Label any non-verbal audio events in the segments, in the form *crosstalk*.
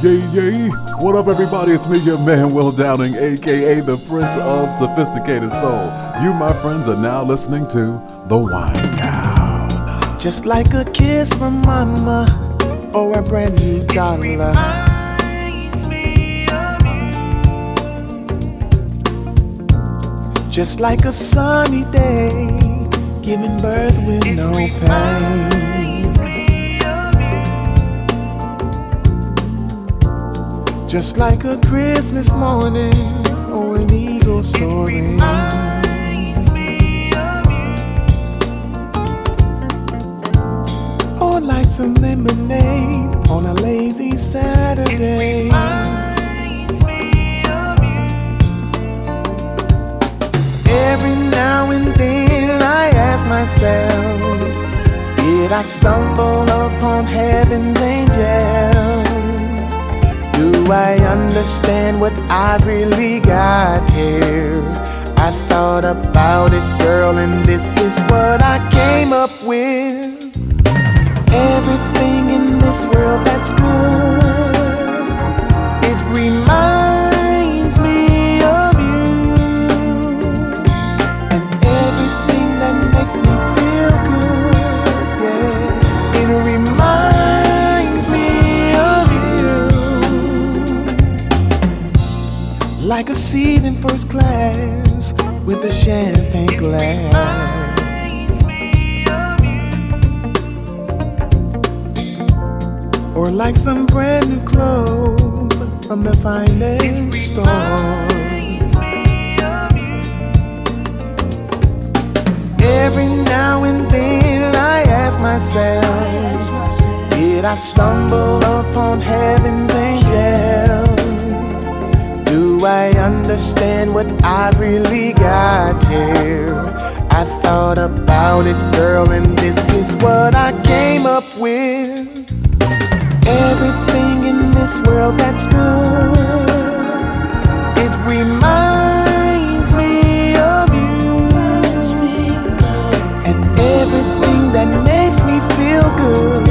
Yay, yay. What up, everybody? It's me, your man, Will Downing, aka the Prince of Sophisticated Soul. You, my friends, are now listening to The Wind Down. Just like a kiss from mama or a brand new dollar. Just like a sunny day, giving birth with no pain. Just like a Christmas morning or an eagle soaring. Or like some lemonade on a lazy Saturday. Every now and then I ask myself, did I stumble upon heaven's angel? I understand what I really got here? I thought about it, girl, and this is what I came up with. Everything in this world that's good, seat in first class with a champagne glass. Or like some brand new clothes from the finest store. Every now and then I ask myself, did I stumble upon heaven's angel? Do I understand what I really got here? I thought about it, girl, and this is what I came up with. Everything in this world that's good, it reminds me of you. And everything that makes me feel good,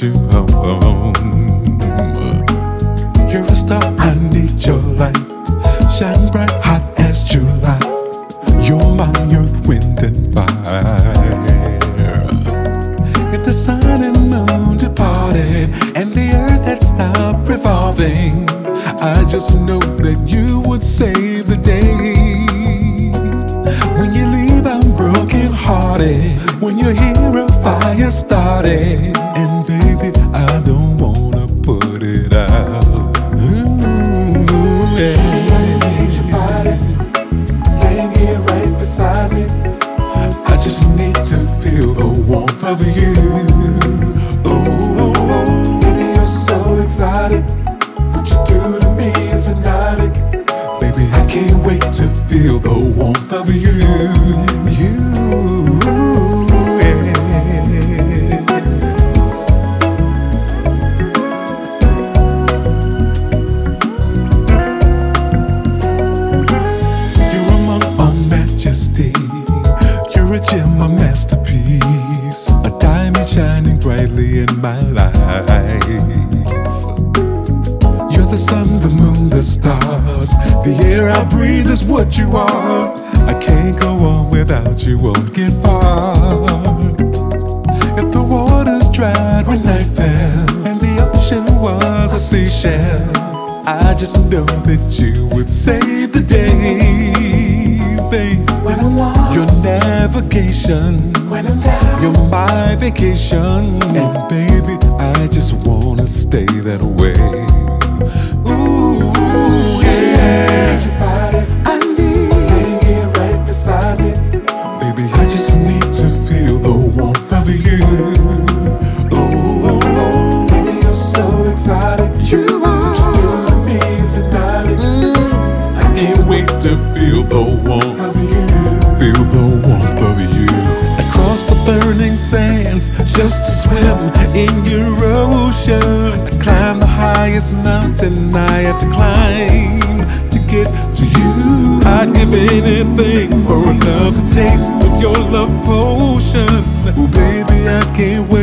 I vacation. When I'm down, you're my vacation. And baby, I just wanna stay that way. highest mountain I have to climb to get to you. I'd give anything for another taste of your love potion. Oh, baby, I can't wait.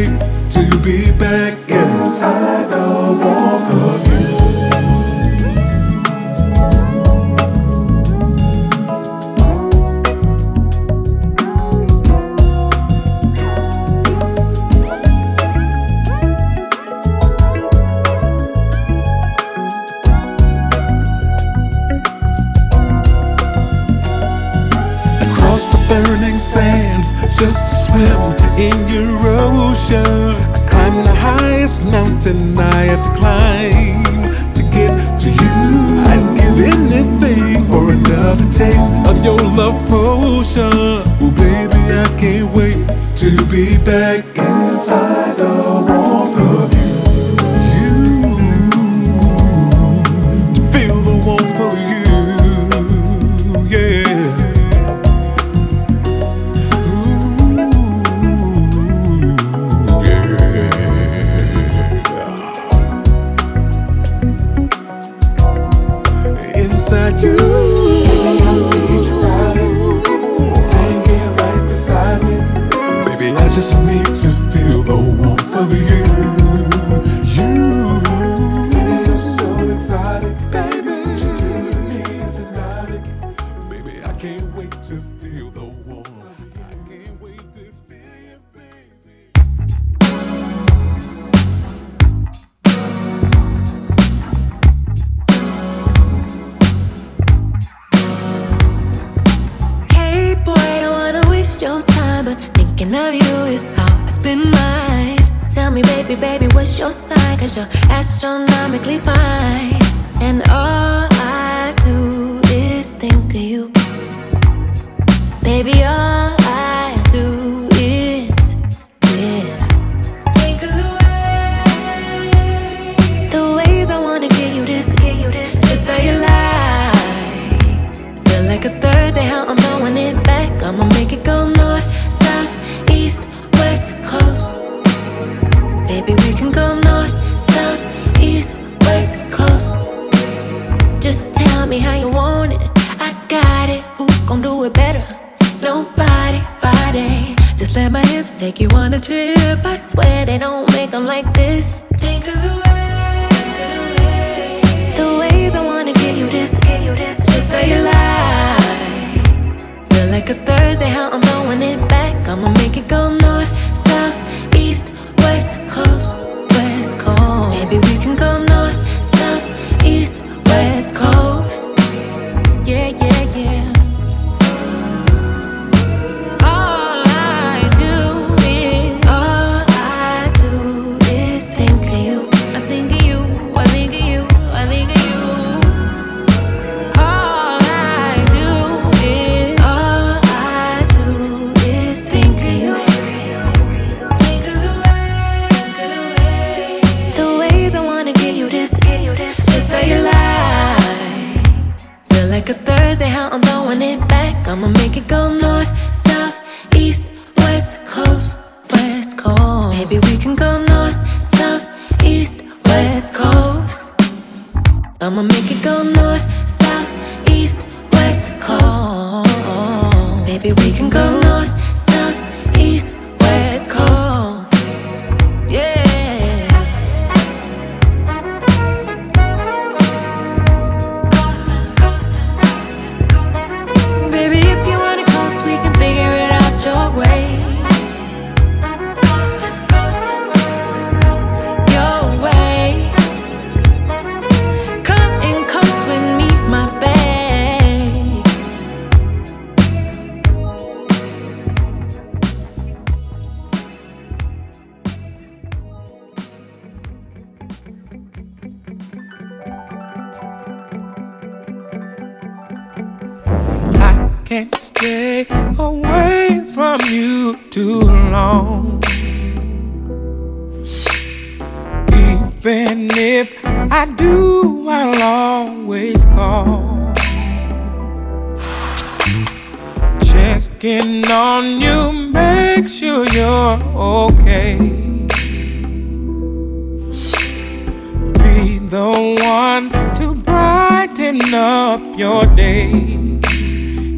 The one to brighten up your day.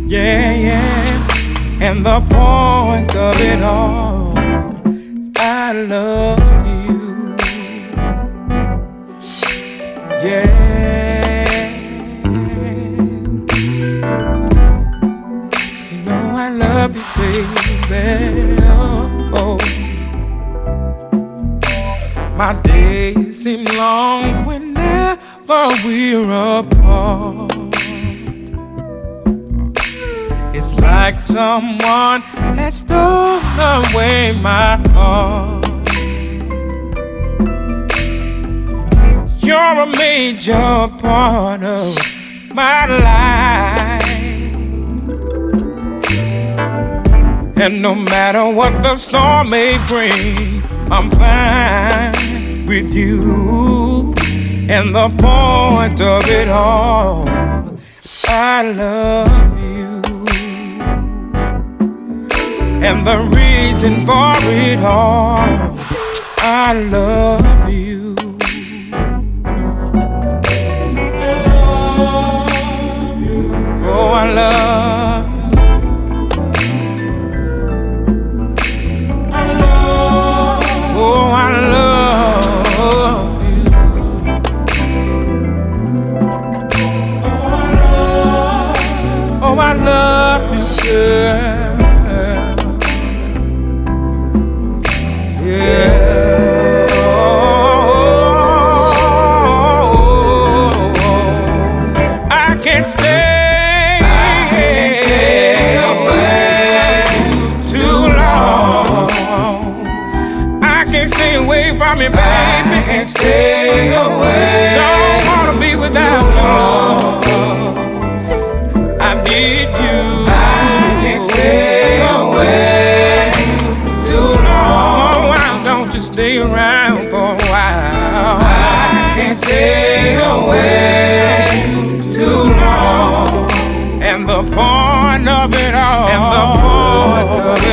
Yeah, yeah. And the point of it all is I love you. Yeah. You know I love you, baby. Oh, oh. My days seem long whenever we're apart. It's like someone has stolen away my heart. You're a major part of my life. And no matter what the storm may bring, I'm fine with you. And the point of it all, I love you. And the reason for it all, I love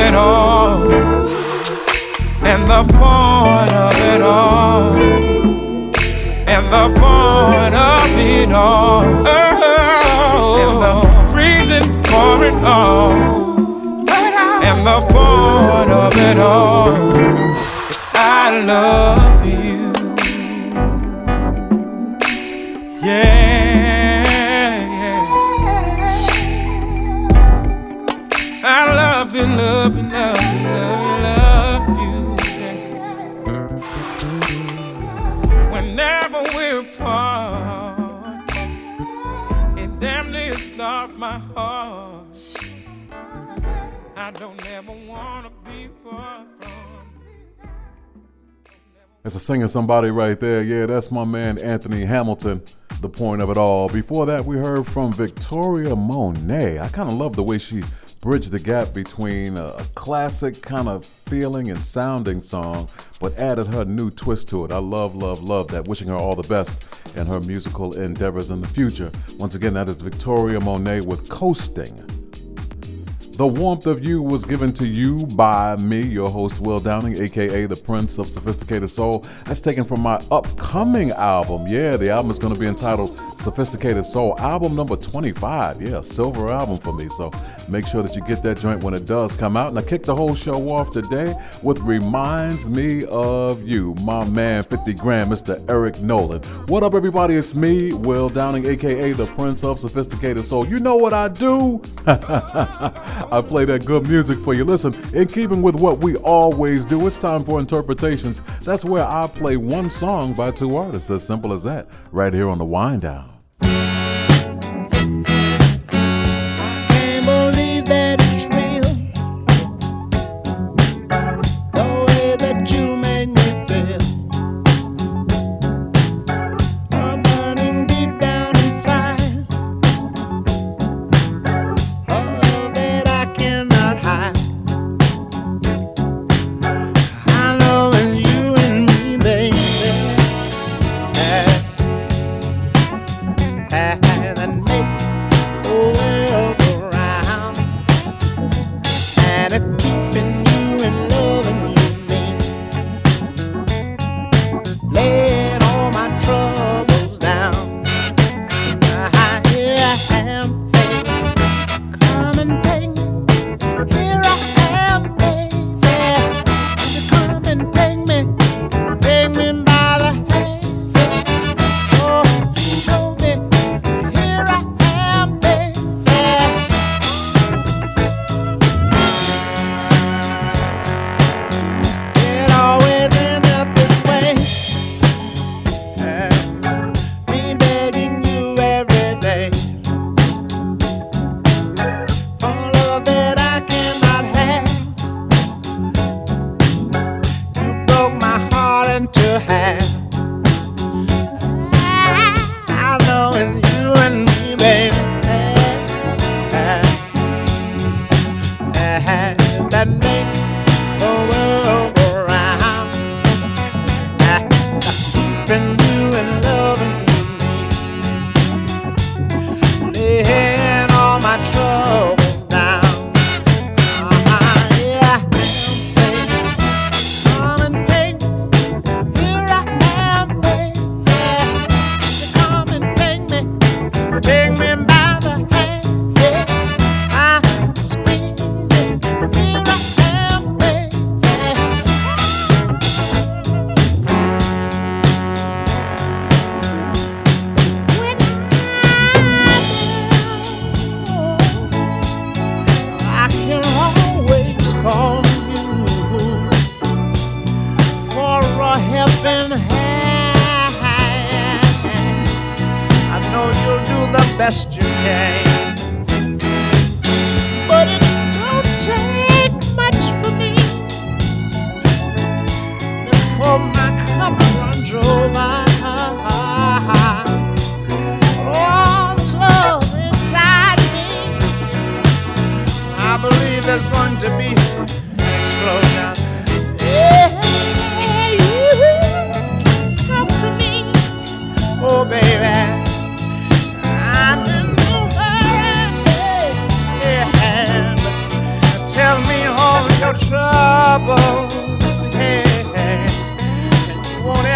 it all. And the point of it all. And the point of it all. And the reason for it all. And the point of it all. I love you. A singing somebody right there. Yeah, that's my man Anthony Hamilton, the point of it all. Before that, we heard from Victoria Monet. I kind of love the way she bridged the gap between a, a classic kind of feeling and sounding song, but added her new twist to it. I love, love, love that. Wishing her all the best in her musical endeavors in the future. Once again, that is Victoria Monet with Coasting. The warmth of you was given to you by me, your host, Will Downing, aka the Prince of Sophisticated Soul. That's taken from my upcoming album. Yeah, the album is going to be entitled Sophisticated Soul, album number 25. Yeah, silver album for me. So make sure that you get that joint when it does come out. And I kick the whole show off today with Reminds Me of You, my man 50 Grand, Mr. Eric Nolan. What up, everybody? It's me, Will Downing, aka the Prince of Sophisticated Soul. You know what I do? *laughs* I play that good music for you. Listen, in keeping with what we always do, it's time for interpretations. That's where I play one song by two artists, as simple as that, right here on the Wind Down.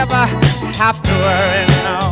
never have to worry, now.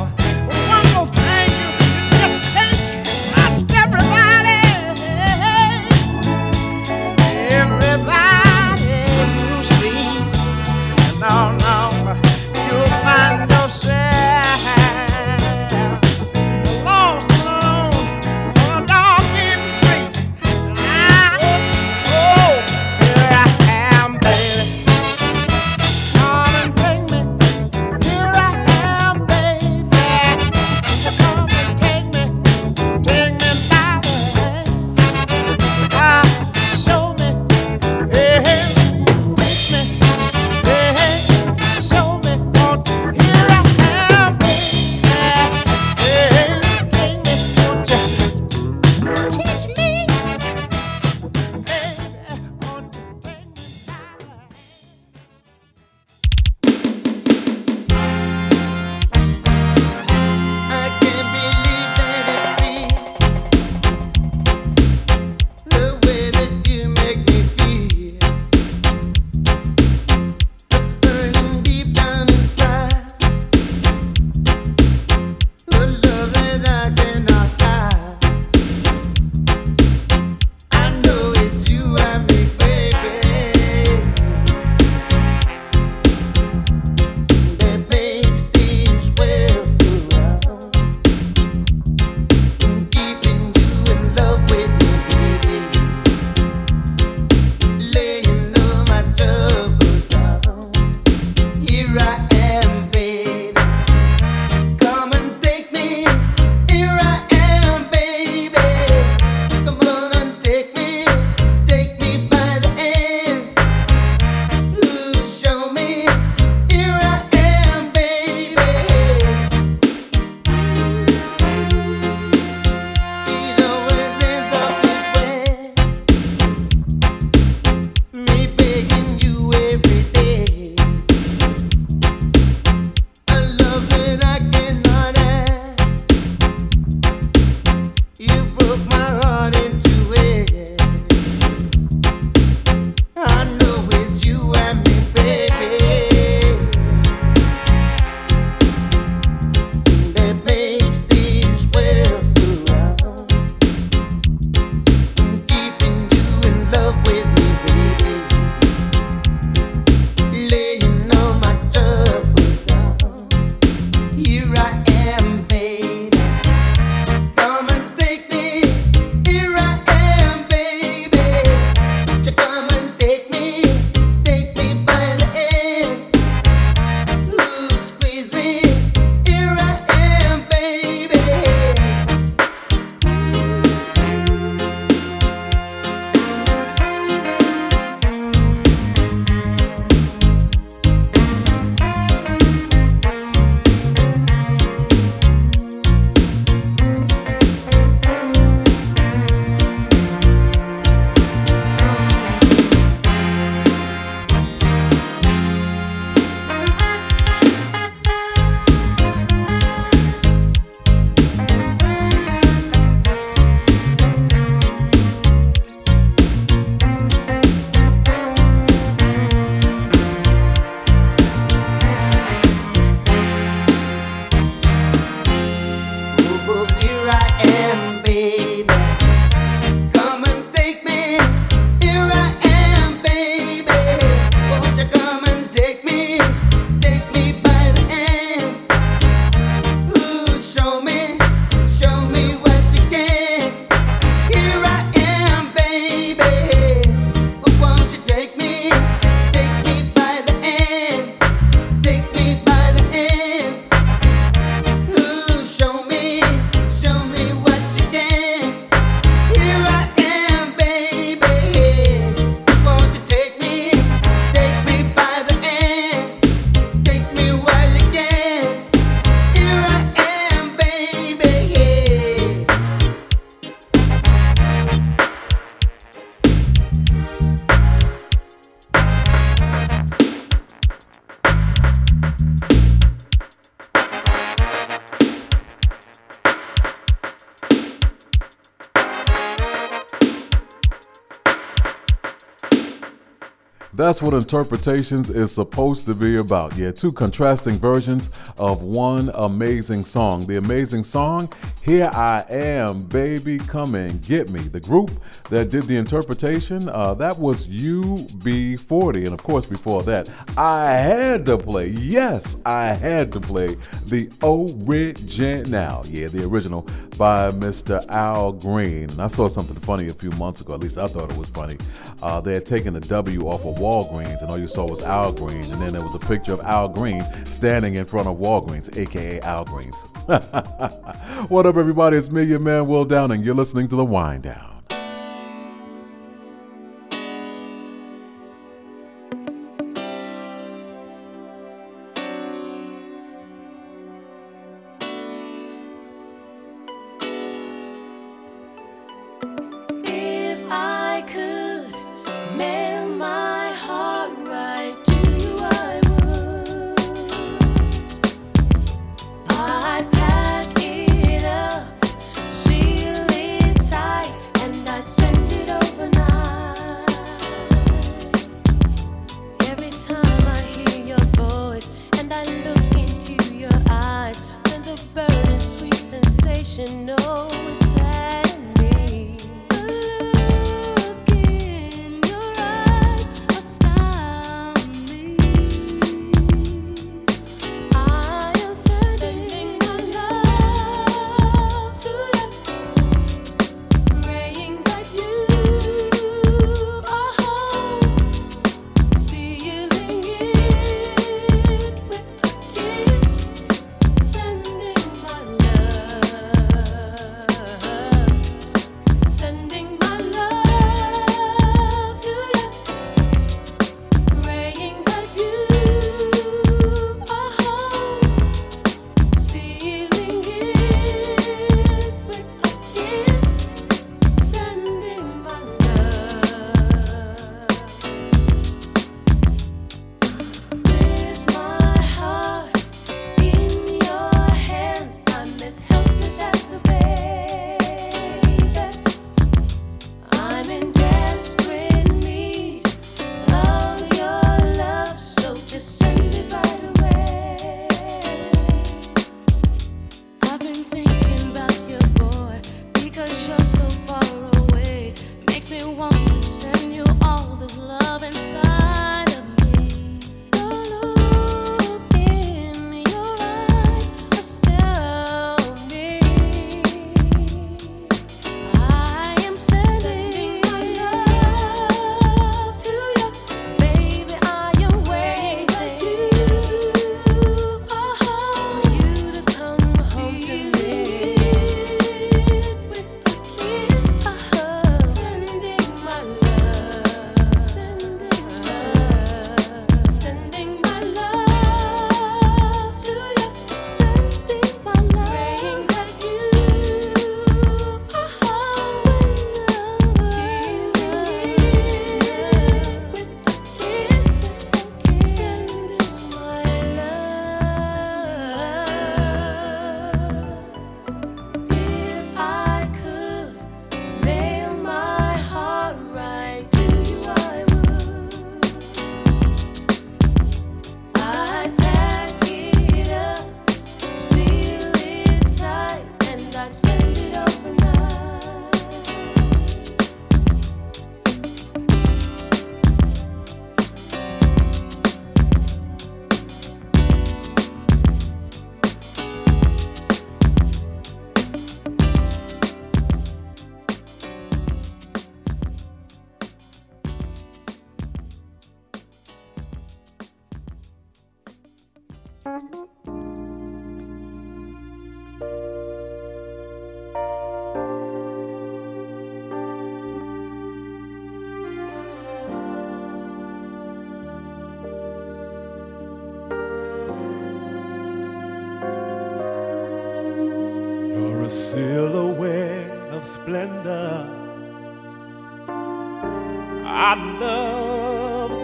That's what interpretations is supposed to be about. Yeah, two contrasting versions of one amazing song. The amazing song, Here I Am, Baby, Come and Get Me. The group that did the interpretation, uh, that was UB40. And of course, before that, I had to play, yes, I had to play the original. Yeah, the original by Mr. Al Green. And I saw something funny a few months ago, at least I thought it was funny. Uh, they had taken the W off of Walgreens, and all you saw was Al Green. And then there was a picture of Al Green standing in front of Walgreens, aka Al Greens. *laughs* what up, everybody? It's me, your man, Will Downing. You're listening to The Wind Down.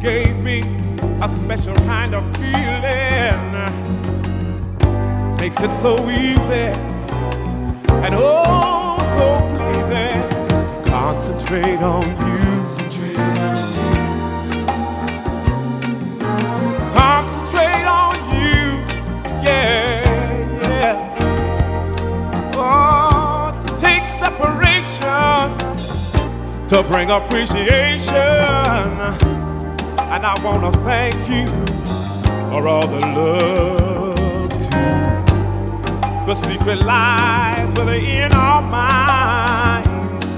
Gave me a special kind of feeling. Makes it so easy and oh so pleasing to concentrate on you. Concentrate on you, yeah, yeah. Oh, take separation to bring appreciation, and I wanna thank you for all the love too. The secret lies within our minds.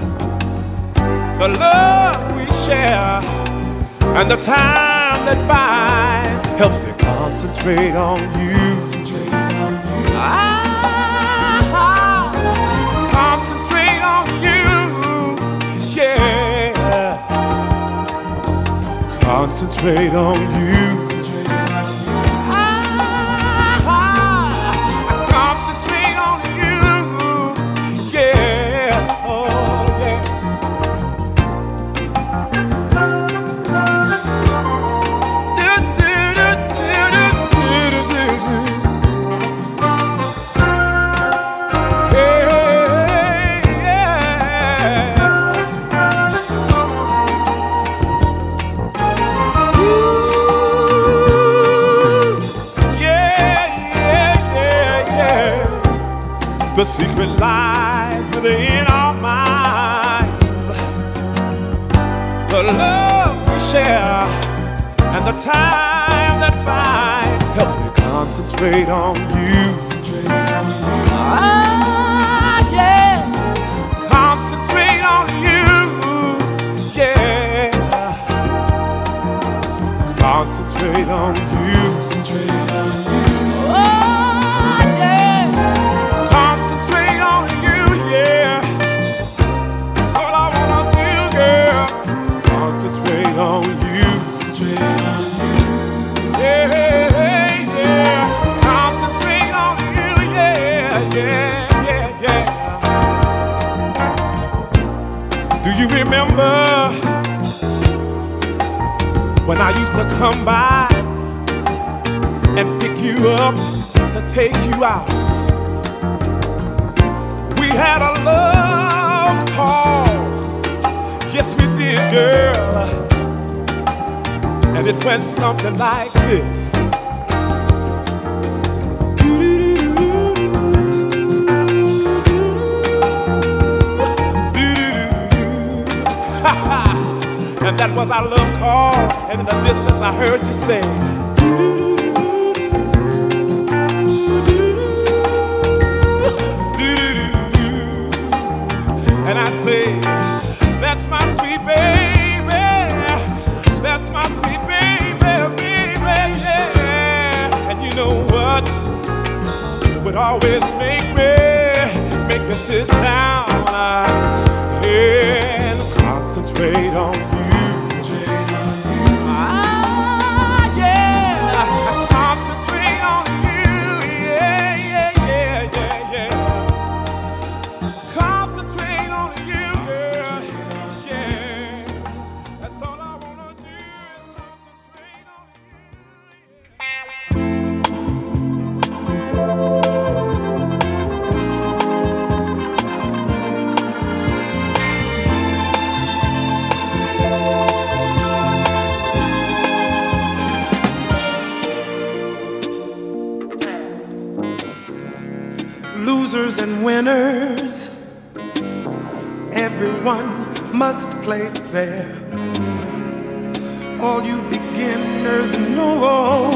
The love we share and the time that binds helps me concentrate on you. Ah, Concentrate on you. And that was our love call. And in the distance, I heard you say, And I'd say, That's my sweet baby. That's my sweet baby, baby, yeah. And you know what? Would always make me, make me sit down and concentrate on must play fair. All you beginners know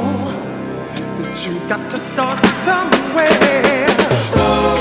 that you've got to start somewhere.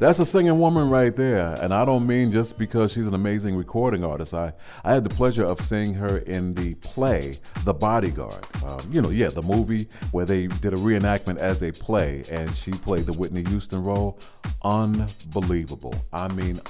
That's a singing woman right there. And I don't mean just because she's an amazing recording artist. I, I had the pleasure of seeing her in the play, The Bodyguard. Um, you know, yeah, the movie where they did a reenactment as a play and she played the Whitney Houston role. Unbelievable. I mean,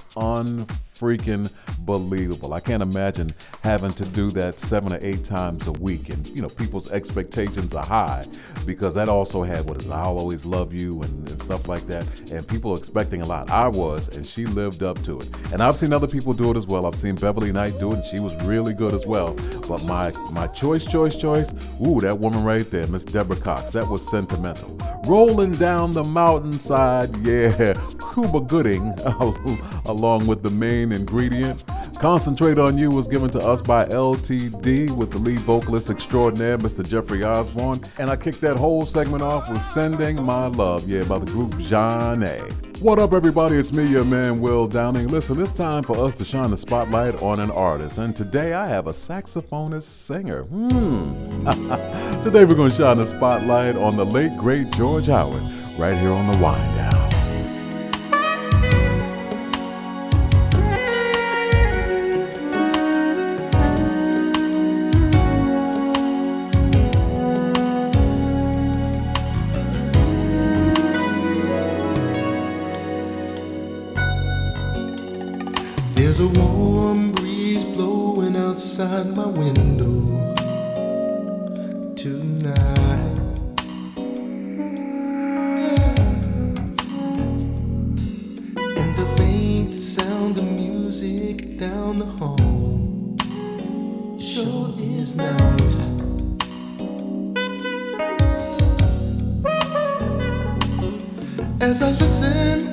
unfreaking believable. I can't imagine having to do that seven or eight times a week. And, you know, people's expectations are high because that also had what is I'll Always Love You and, and stuff like that. And people are expecting a lot. I was, and she lived up to it. And I've seen other people do it as well. I've seen Beverly Knight do it, and she was really good as well. But my my choice, choice, choice, ooh, that woman right there, Miss Deborah Cox, that was sentimental. Rolling down the mountainside, yeah, *laughs* Cuba Gooding, *laughs* along with the main ingredient. Concentrate on You was given to us by LTD with the lead vocalist extraordinaire, Mr. Jeffrey Osborne. And I kicked that whole segment off with Sending My Love, yeah, by the group Zhané. What up, everybody? It's me, your man, Will Downing. Listen, it's time for us to shine the spotlight on an artist. And today I have a saxophonist singer. Hmm. *laughs* today we're going to shine the spotlight on the late, great George Howard right here on The Wind Down. Outside my window tonight. And the faint sound of music down the hall sure is nice. As I listen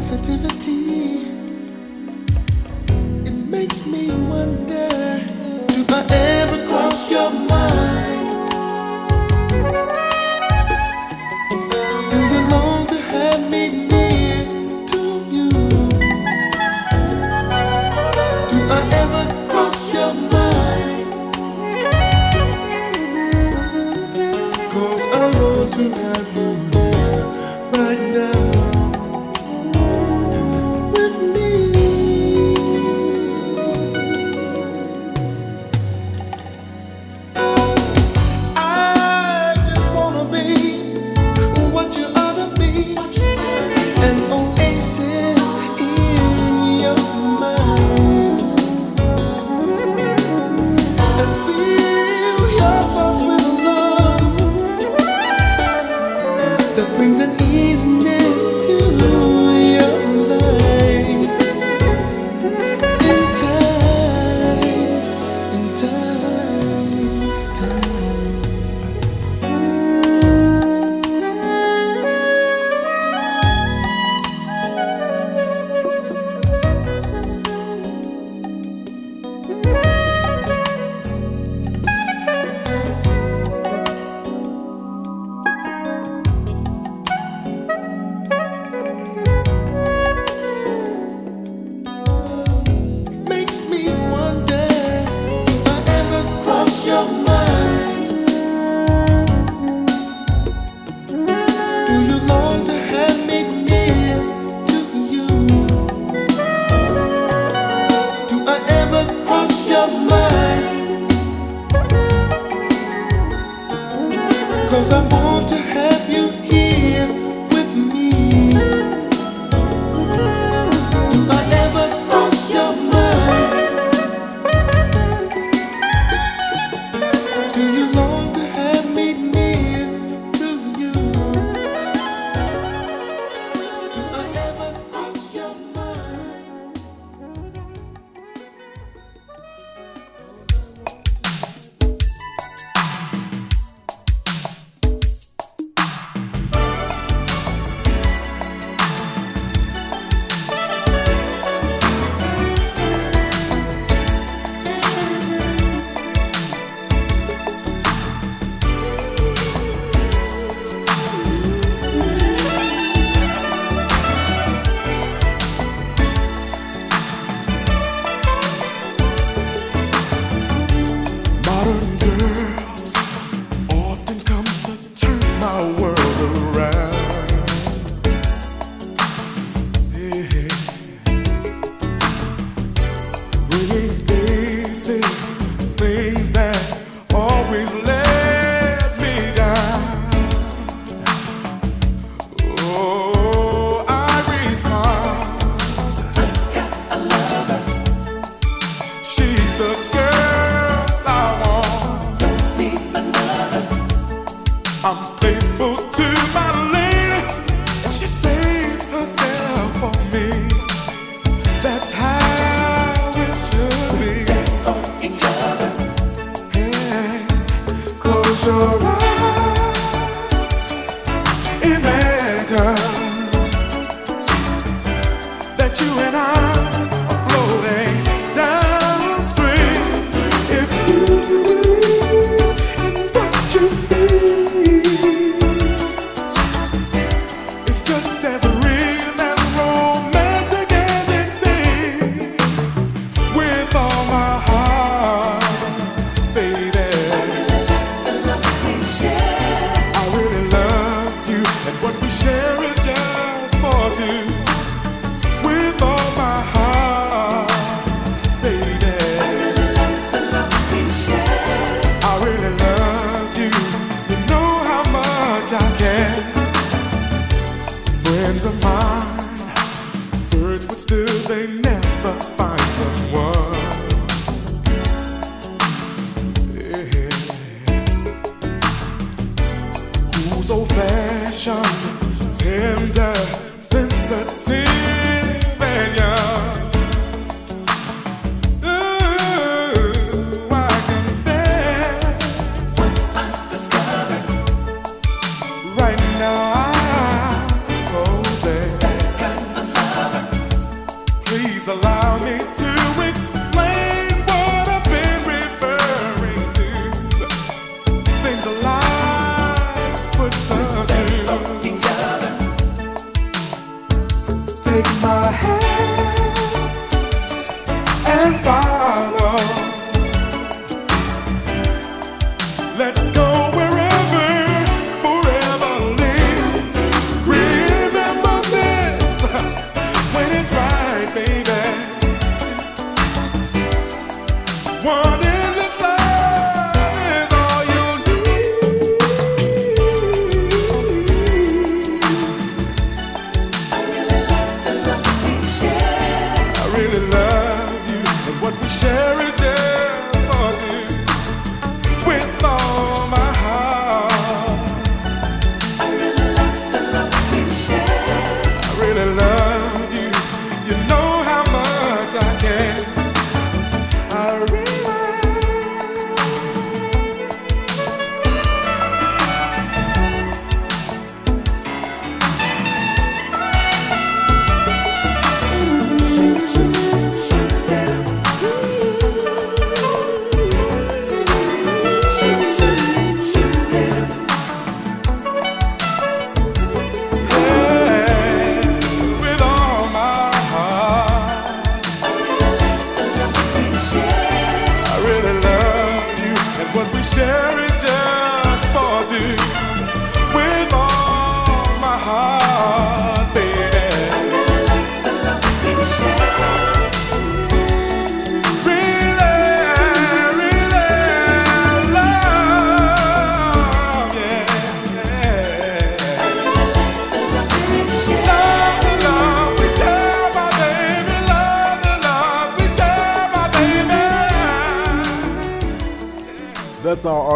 sensitivity. It makes me wonder Do I ever cross your mind? Cause I want to have you and I.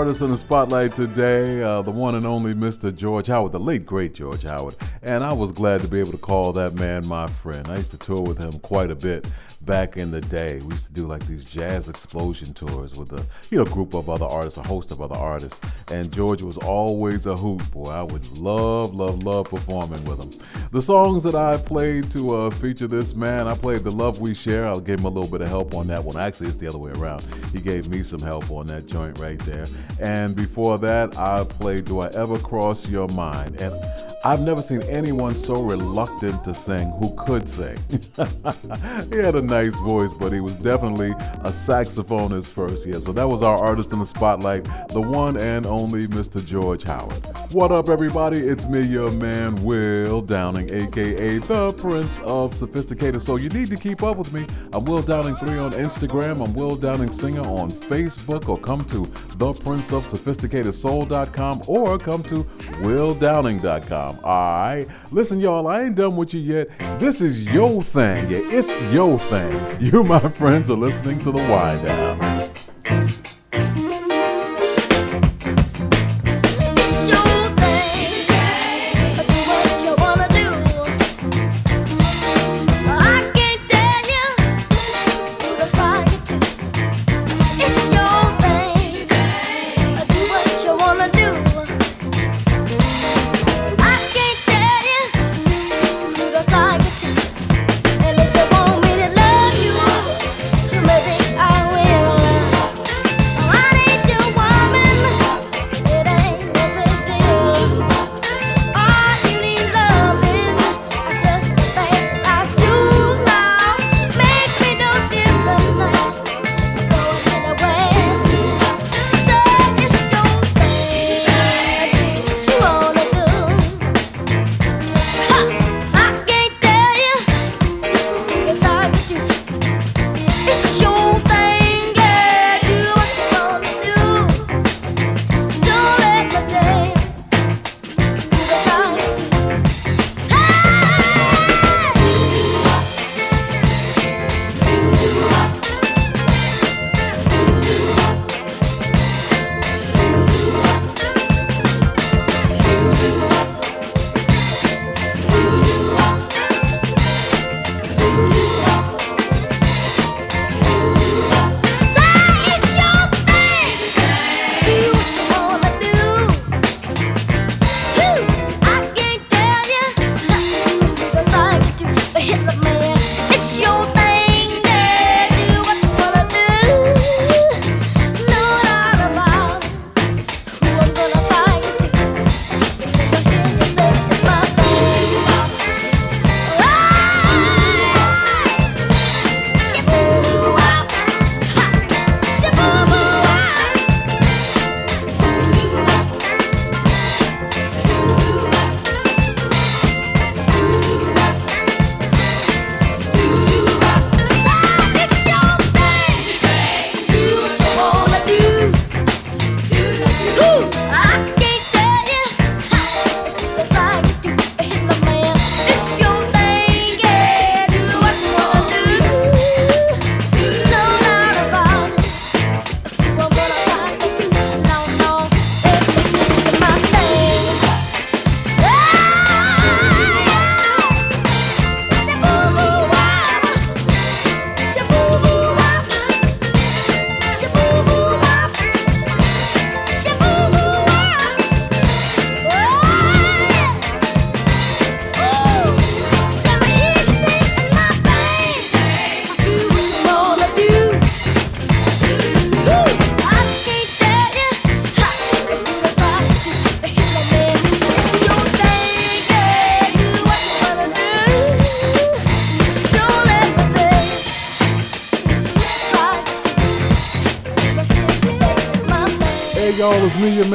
artist in the spotlight today, uh, the one and only Mr. George Howard, the late great George Howard. And I was glad to be able to call that man my friend. I used to tour with him quite a bit back in the day. We used to do like these jazz explosion tours with a you know group of other artists, a host of other artists. And George was always a hoot. Boy, I would love, love, love performing with him. The songs that I played to uh, feature this man, I played The Love We Share. I gave him a little bit of help on that one. Actually, it's the other way around. He gave me some help on that joint right there. And before that, I played Do I Ever Cross Your Mind? And I've never seen anyone so reluctant to sing who could sing. *laughs* he had a nice voice, but he was definitely a saxophonist first. Yeah, so that was our artist in the spotlight, the one and only Mr. George Howard. What up, everybody? It's me, your man, Will Downing, aka the Prince of Sophisticated. So you need to keep up with me. I'm Will Downing3 on Instagram. I'm Will Downing Singer on Facebook, or come to the Prince of Sophisticated theprinceofsophisticatedsoul.com or come to willdowning.com. All right. Listen, y'all, I ain't done with you yet. This is your thing. Yeah, it's your thing. You, my friends, are listening to the Wind Down.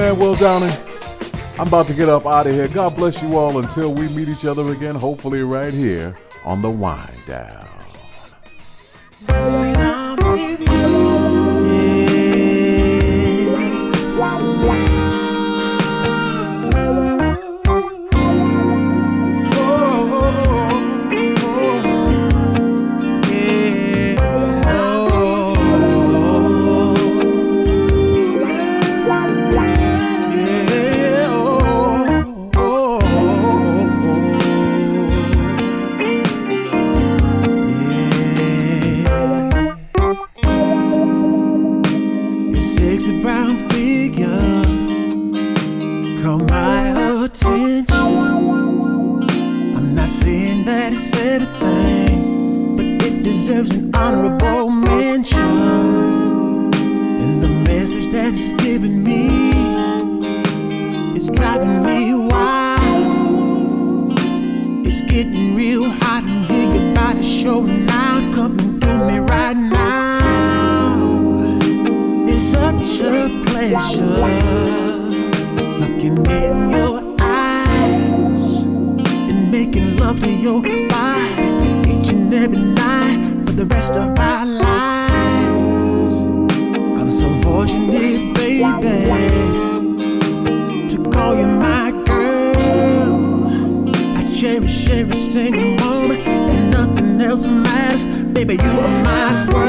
Man, Will Downing. I'm about to get up out of here. God bless you all until we meet each other again, hopefully right here on the Wind Down. Deserves an honorable mention. And the message that it's giving me is driving me wild. It's getting real hot in here, your body showing out. Come and do me right now. It's such a pleasure looking in your eyes and making love to your body each and every night the rest of our lives. I'm so fortunate, baby, to call you my girl. I cherish every single moment, and nothing else matters. Baby, you are my world.